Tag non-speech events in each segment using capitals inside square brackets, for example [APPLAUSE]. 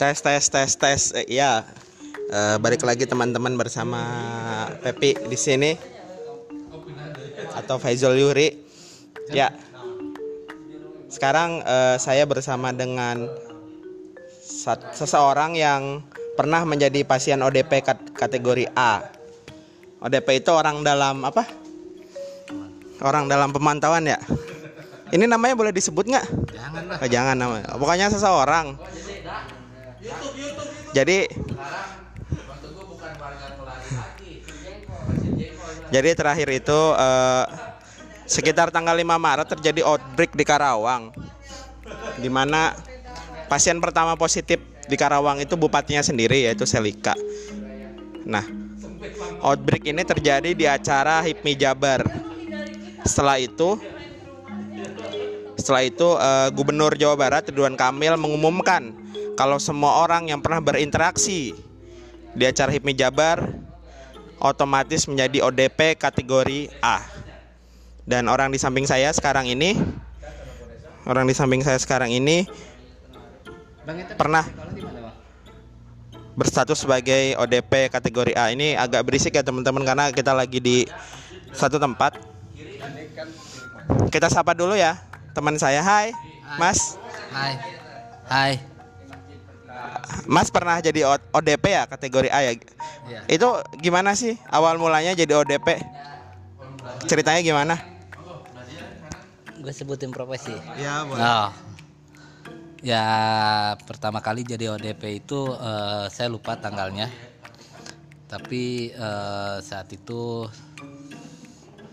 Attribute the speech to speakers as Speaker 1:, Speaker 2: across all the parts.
Speaker 1: Tes tes tes tes. Eh, ya. Eh, balik lagi teman-teman bersama Pepi di sini atau Faizul Yuri. Ya. Sekarang eh, saya bersama dengan seseorang yang pernah menjadi pasien ODP kat- kategori A. ODP itu orang dalam apa? Orang dalam pemantauan ya. Ini namanya boleh disebut nggak?
Speaker 2: Jangan lah.
Speaker 1: Oh, jangan namanya. Pokoknya seseorang. Jadi Jadi terakhir itu eh, sekitar tanggal 5 Maret terjadi outbreak di Karawang. Di mana pasien pertama positif di Karawang itu bupatinya sendiri yaitu Selika. Nah, outbreak ini terjadi di acara HIPMI Jabar. Setelah itu setelah itu eh, Gubernur Jawa Barat Ridwan Kamil mengumumkan kalau semua orang yang pernah berinteraksi di acara HIPMI Jabar otomatis menjadi ODP kategori A. Dan orang di samping saya sekarang ini orang di samping saya sekarang ini pernah berstatus sebagai ODP kategori A. Ini agak berisik ya teman-teman karena kita lagi di satu tempat. Kita sapa dulu ya teman saya. Hai, Mas.
Speaker 2: Hai. Hai.
Speaker 1: Mas pernah jadi ODP ya kategori A ya?
Speaker 2: Iya.
Speaker 1: Itu gimana sih awal mulanya jadi ODP? Ceritanya gimana?
Speaker 2: Gue sebutin profesi.
Speaker 1: Ya,
Speaker 2: Oh. Ya pertama kali jadi ODP itu eh, saya lupa tanggalnya. Tapi eh, saat itu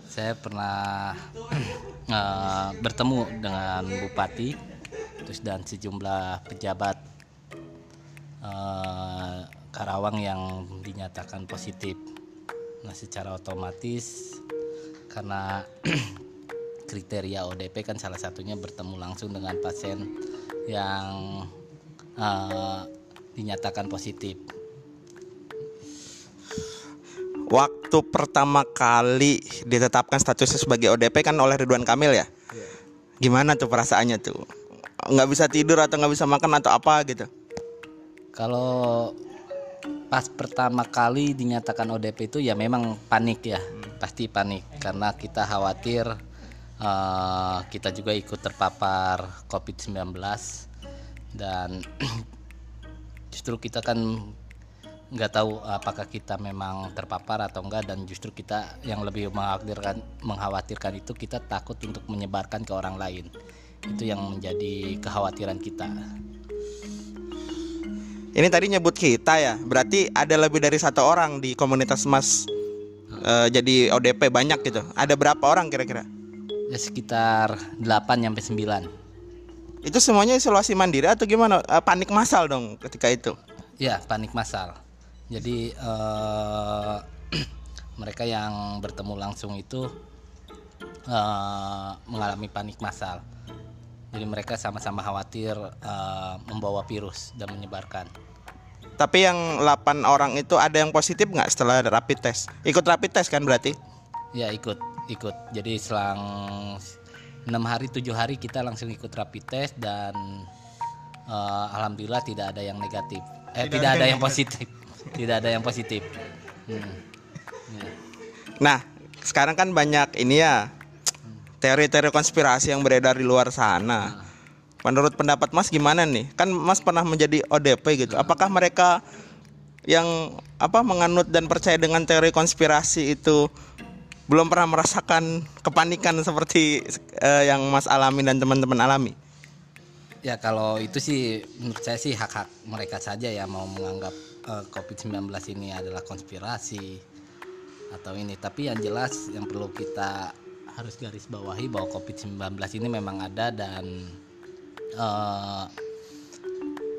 Speaker 2: saya pernah [CLEARS THROAT] eh, bertemu dengan bupati terus dan sejumlah pejabat Karawang yang dinyatakan positif. Nah, secara otomatis karena [CLEARS THROAT] kriteria ODP kan salah satunya bertemu langsung dengan pasien yang eh, dinyatakan positif.
Speaker 1: Waktu pertama kali ditetapkan statusnya sebagai ODP kan oleh Ridwan Kamil ya? Gimana tuh perasaannya tuh? Nggak bisa tidur atau nggak bisa makan atau apa gitu?
Speaker 2: Kalau pas pertama kali dinyatakan ODP itu ya memang panik ya, pasti panik karena kita khawatir eh, kita juga ikut terpapar COVID-19 dan [CLEARS THROAT] justru kita kan nggak tahu apakah kita memang terpapar atau enggak dan justru kita yang lebih mengkhawatirkan mengkhawatirkan itu kita takut untuk menyebarkan ke orang lain. Itu yang menjadi kekhawatiran kita
Speaker 1: Ini tadi nyebut kita ya, berarti ada lebih dari satu orang di komunitas Mas eh, jadi ODP banyak gitu. Ada berapa orang kira-kira?
Speaker 2: ya sekitar 8 sampai 9
Speaker 1: Itu semuanya isolasi mandiri atau gimana? Eh, panik massal dong ketika itu.
Speaker 2: ya panik massal jadi eh, [CLEARS THROAT] mereka yang bertemu langsung itu eh, mengalami panik massal jadi mereka sama-sama khawatir eh, membawa virus dan menyebarkan
Speaker 1: Tapi yang 8 orang itu ada yang positif nggak setelah rapid test? Ikut rapid test kan berarti?
Speaker 2: ya ikut ikut jadi selang enam hari tujuh hari kita langsung ikut rapid test dan eh, alhamdulillah tidak ada yang negatif eh tidak, ada yang positif tidak ada yang positif Hmm. Ya.
Speaker 1: Nah, sekarang kan banyak ini ya teori-teori konspirasi yang beredar di luar sana. Menurut pendapat Mas gimana nih? Kan Mas pernah menjadi ODP gitu. Apakah mereka yang apa menganut dan percaya dengan teori konspirasi itu belum pernah merasakan kepanikan seperti eh, yang Mas alami dan teman-teman alami?
Speaker 2: Ya kalau itu sih menurut saya sih hak-hak mereka saja ya mau menganggap eh, COVID-19 ini adalah konspirasi atau ini. Tapi yang jelas yang perlu kita harus garis bawahi bahwa COVID-19 ini memang ada dan eh,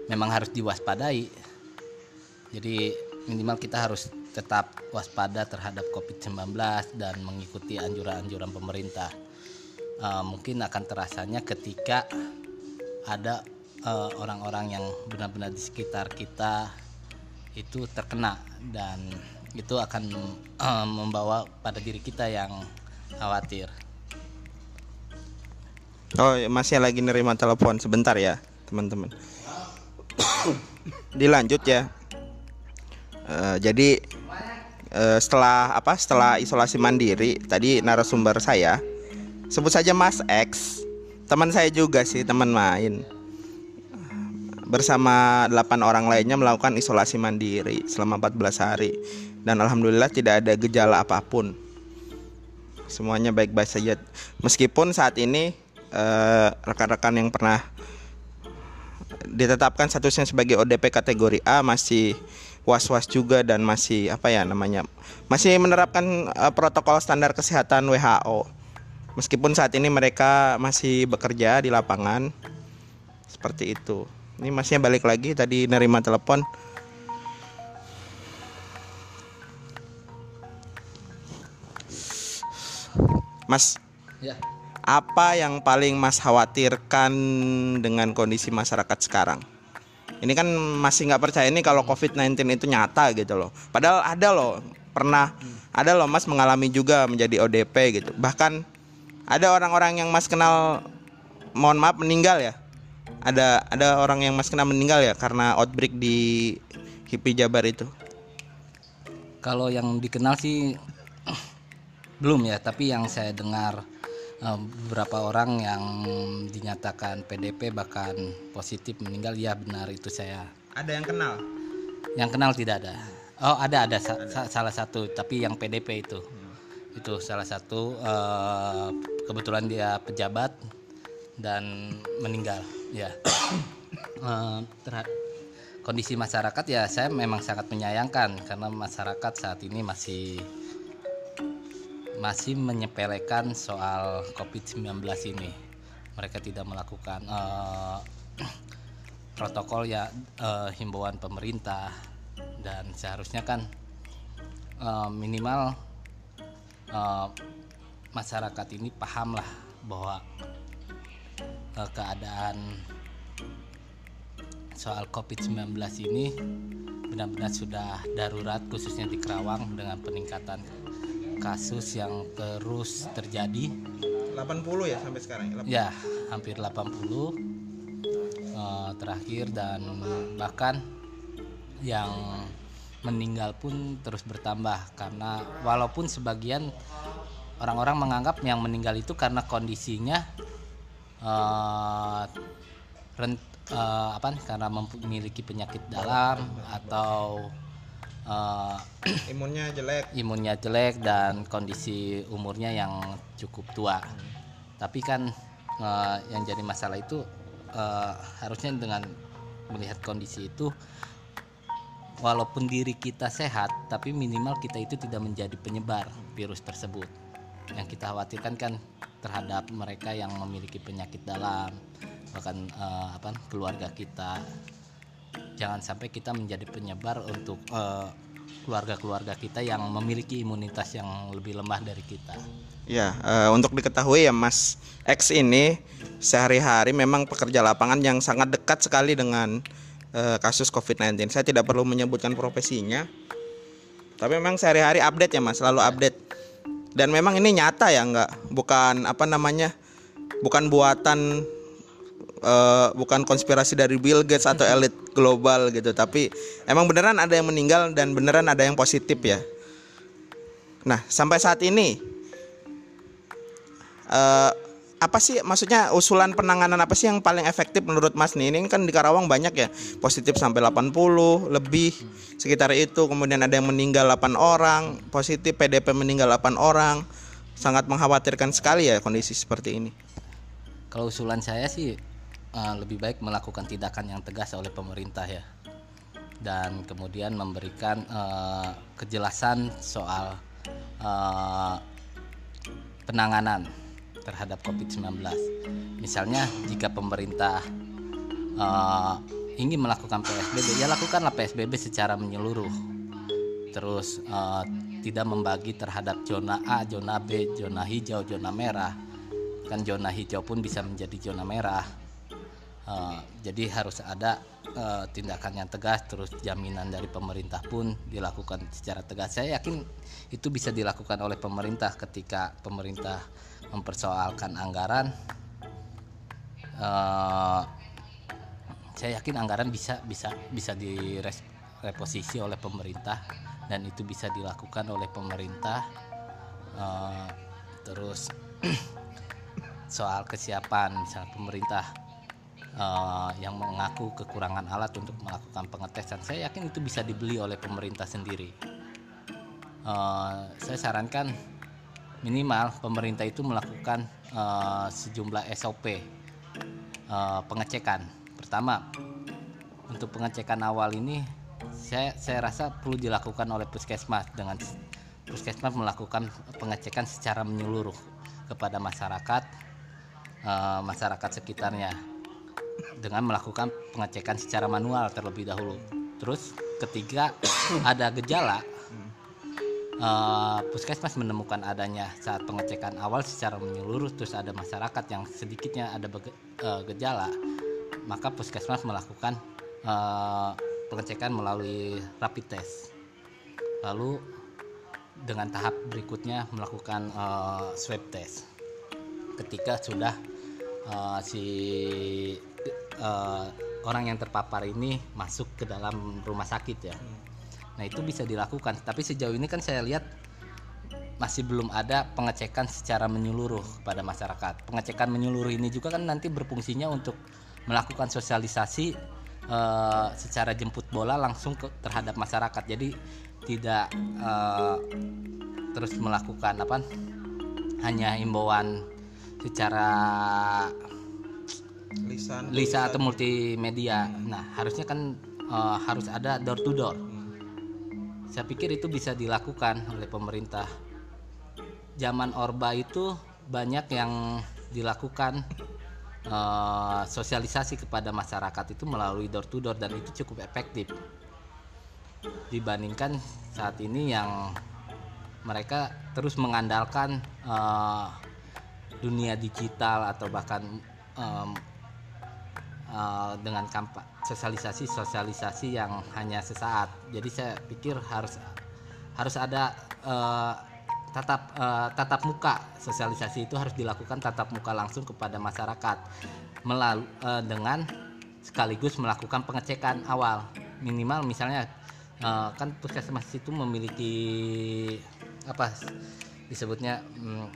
Speaker 2: memang harus diwaspadai. Jadi minimal kita harus tetap waspada terhadap COVID-19 dan mengikuti anjuran-anjuran pemerintah. Eh, mungkin akan terasanya ketika ada eh, orang-orang yang benar-benar di sekitar kita itu terkena dan itu akan eh, membawa pada diri kita yang khawatir.
Speaker 1: Oh, masih lagi nerima telepon sebentar ya, teman-teman. [COUGHS] dilanjut ya. Eh, jadi eh, setelah apa? Setelah isolasi mandiri, tadi narasumber saya sebut saja Mas X, teman saya juga sih, teman main. Bersama 8 orang lainnya melakukan isolasi mandiri selama 14 hari dan alhamdulillah tidak ada gejala apa pun. Semuanya baik-baik saja. Meskipun saat ini eh, rekan-rekan yang pernah ditetapkan statusnya sebagai ODP kategori A masih was-was juga dan masih apa ya namanya masih menerapkan uh, protokol standar kesehatan WHO meskipun saat ini mereka masih bekerja di lapangan seperti itu. Ini masnya balik lagi tadi nerima telepon. Mas.
Speaker 2: Ya.
Speaker 1: Apa yang paling Mas khawatirkan dengan kondisi masyarakat sekarang? Ini kan masih nggak percaya ini kalau COVID-19 itu nyata gitu loh. Padahal ada loh, pernah ada loh Mas mengalami juga menjadi ODP gitu. Bahkan ada orang-orang yang Mas kenal, mohon maaf meninggal ya. Ada ada orang yang Mas kenal meninggal ya karena outbreak di HIPI Jabar itu.
Speaker 2: Kalau yang dikenal sih [CLEARS THROAT] belum ya, tapi yang saya dengar beberapa orang yang dinyatakan PDP bahkan positif meninggal ya benar itu saya.
Speaker 1: Ada yang kenal?
Speaker 2: Yang kenal tidak ada. Oh ada ada, sa- sa- salah satu tapi yang PDP itu itu salah satu eh, kebetulan dia pejabat dan meninggal ya. [COUGHS] Terha- kondisi masyarakat ya saya memang sangat menyayangkan karena masyarakat saat ini masih masih menyepelekan soal COVID-19 ini. Mereka tidak melakukan eh, [CLEARS THROAT] protokol ya eh, himbauan pemerintah dan seharusnya kan eh, minimal eh, masyarakat ini pahamlah bahwa eh, keadaan soal COVID-19 ini benar-benar sudah darurat khususnya di Kerawang dengan peningkatan kasus yang terus terjadi
Speaker 1: 80 ya sampai sekarang ya?
Speaker 2: ya hampir 80 eh, terakhir dan bahkan yang meninggal pun terus bertambah karena walaupun sebagian orang-orang menganggap yang meninggal itu karena kondisinya eh, rent- eh, apa karena memiliki penyakit dalam atau eh,
Speaker 1: Imunnya jelek. [CLEARS THROAT]
Speaker 2: imunnya jelek dan kondisi umurnya yang cukup tua. Tapi kan eh, yang jadi masalah itu eh, harusnya dengan melihat kondisi itu walaupun diri kita sehat tapi minimal kita itu tidak menjadi penyebar virus tersebut. Yang kita khawatirkan kan terhadap mereka yang memiliki penyakit dalam bahkan eh, apa keluarga kita jangan sampai kita menjadi penyebar untuk eh, keluarga-keluarga kita yang memiliki imunitas yang lebih lemah dari kita.
Speaker 1: Ya, eh, untuk diketahui ya Mas X ini sehari-hari memang pekerja lapangan yang sangat dekat sekali dengan eh, kasus COVID-19. Saya tidak perlu menyebutkan profesinya. Tapi memang sehari-hari update ya Mas, selalu update. Dan memang ini nyata ya nggak bukan apa namanya? Bukan buatan eh, bukan konspirasi dari Bill Gates atau elit global gitu, tapi emang beneran ada yang meninggal dan beneran ada yang positif ya. Nah, sampai saat ini eh, apa sih maksudnya usulan penanganan apa sih yang paling efektif menurut Mas nih? Ini kan di Karawang banyak ya, positif sampai 80 lebih sekitar itu. Kemudian ada yang meninggal 8 orang, positif PDP meninggal 8 orang. Sangat mengkhawatirkan sekali ya kondisi seperti ini.
Speaker 2: Kalau usulan saya sih eh, lebih baik melakukan tindakan yang tegas oleh pemerintah ya, dan kemudian memberikan eh, kejelasan soal eh, penanganan terhadap COVID-19. Misalnya jika pemerintah eh, ingin melakukan PSBB, ya lakukanlah PSBB secara menyeluruh. Terus eh, tidak membagi terhadap zona A, zona B, zona hijau, zona merah. Kan zona hijau pun bisa menjadi zona merah. Eh, jadi harus ada eh, tindakan yang tegas, terus jaminan dari pemerintah pun dilakukan secara tegas. Saya yakin itu bisa dilakukan oleh pemerintah ketika pemerintah mempersoalkan anggaran. Eh, saya yakin anggaran bisa bisa bisa direposisi oleh pemerintah dan itu bisa dilakukan oleh pemerintah Eh, terus [CLEARS THROAT] soal kesiapan misalnya pemerintah eh, yang mengaku kekurangan alat untuk melakukan pengetesan saya yakin itu bisa dibeli oleh pemerintah sendiri. Eh, saya sarankan minimal pemerintah itu melakukan eh, sejumlah SOP eh, pengecekan. Pertama untuk pengecekan awal ini saya saya rasa perlu dilakukan oleh puskesmas dengan puskesmas melakukan pengecekan secara menyeluruh kepada masyarakat masyarakat sekitarnya dengan melakukan pengecekan secara manual terlebih dahulu. Terus ketiga [COUGHS] ada gejala. Eh, puskesmas menemukan adanya saat pengecekan awal secara menyeluruh terus ada masyarakat yang sedikitnya ada eh, gejala. Maka puskesmas melakukan eh, pengecekan melalui rapid test. Lalu dengan tahap berikutnya melakukan eh, swab test. Ketika sudah eh, si eh, orang yang terpapar ini masuk ke dalam rumah sakit ya nah itu bisa dilakukan tapi sejauh ini kan saya lihat masih belum ada pengecekan secara menyeluruh pada masyarakat. Pengecekan menyeluruh ini juga kan nanti berfungsinya untuk melakukan sosialisasi eh, secara jemput bola langsung ke, terhadap masyarakat. Jadi tidak eh, terus melakukan apa? Hanya himbauan secara
Speaker 1: lisan
Speaker 2: lisa atau multimedia. Nah, harusnya kan eh, harus ada door to door. Saya pikir itu bisa dilakukan oleh pemerintah. Zaman Orba itu banyak yang dilakukan eh, sosialisasi kepada masyarakat itu melalui door to door dan itu cukup efektif dibandingkan saat ini yang mereka terus mengandalkan eh, dunia digital atau bahkan em, eh, dengan sosialisasi sosialisasi yang hanya sesaat. Jadi saya pikir harus harus ada eh, tatap eh, tatap muka sosialisasi itu harus dilakukan tatap muka langsung kepada masyarakat melalui dengan sekaligus melakukan pengecekan awal minimal misalnya eh, kan puskesmas itu memiliki apa disebutnya mm,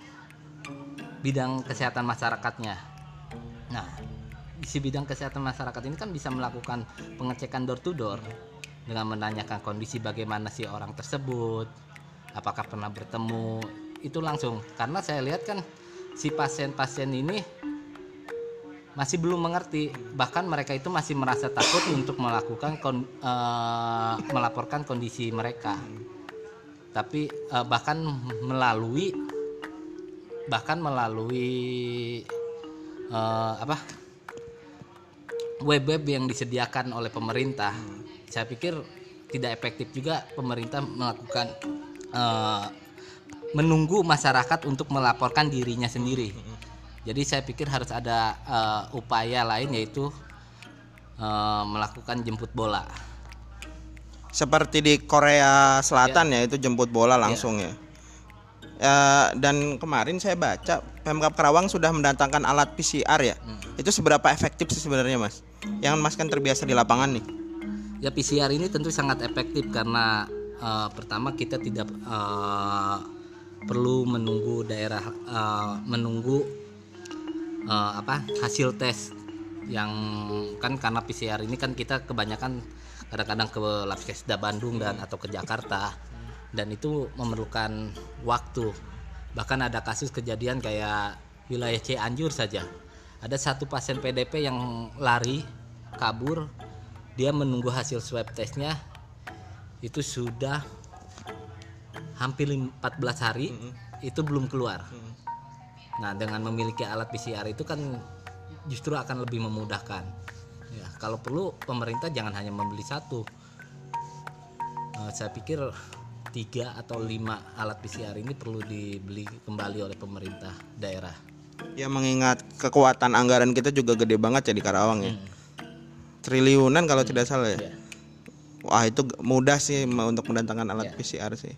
Speaker 2: bidang kesehatan masyarakatnya. Nah, isi bidang kesehatan masyarakat ini kan bisa melakukan pengecekan door to door dengan menanyakan kondisi bagaimana si orang tersebut, apakah pernah bertemu, itu langsung. Karena saya lihat kan si pasien-pasien ini masih belum mengerti, bahkan mereka itu masih merasa takut untuk melakukan kon- eh, melaporkan kondisi mereka. Tapi eh, bahkan melalui bahkan melalui eh, apa web-web yang disediakan oleh pemerintah saya pikir tidak efektif juga pemerintah melakukan eh, menunggu masyarakat untuk melaporkan dirinya sendiri jadi saya pikir harus ada eh, upaya lain yaitu eh, melakukan jemput bola
Speaker 1: seperti di Korea Selatan ya, itu jemput bola langsung ya. Ya, dan kemarin saya baca Pemkap Karawang sudah mendatangkan alat PCR ya. Itu seberapa efektif sih sebenarnya Mas? Yang Mas kan terbiasa di lapangan nih.
Speaker 2: Ya PCR ini tentu sangat efektif karena eh, pertama kita tidak eh, perlu menunggu daerah eh, menunggu eh, apa hasil tes yang kan karena PCR ini kan kita kebanyakan kadang-kadang ke Labkesda Bandung dan atau ke Jakarta. Dan itu memerlukan waktu. Bahkan ada kasus kejadian kayak wilayah Cianjur saja ada satu pasien PDP yang lari kabur. Dia menunggu hasil swab testnya. Itu sudah hampir 14 hari itu belum keluar. Nah dengan memiliki alat PCR itu kan justru akan lebih memudahkan. Ya kalau perlu pemerintah jangan hanya membeli satu. Eh, saya pikir tiga atau lima alat PCR ini perlu dibeli kembali oleh pemerintah daerah
Speaker 1: Ya mengingat kekuatan anggaran kita juga gede banget ya di Karawang ya. Triliunan kalau tidak salah ya.
Speaker 2: Ya.
Speaker 1: Wah itu mudah sih untuk mendatangkan alat
Speaker 2: Ya.
Speaker 1: PCR sih.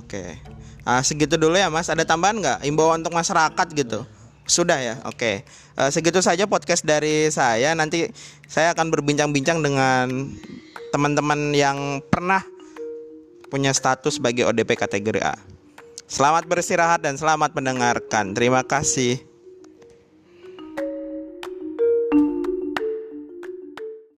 Speaker 1: Oke. Ah segitu dulu ya Mas. Ada tambahan nggak? Imbauan untuk masyarakat gitu. Sudah ya, oke. Eh, segitu saja podcast dari saya. Nanti saya akan berbincang-bincang dengan teman-teman yang pernah punya status sebagai ODP kategori A. Selamat beristirahat dan selamat mendengarkan. Terima kasih.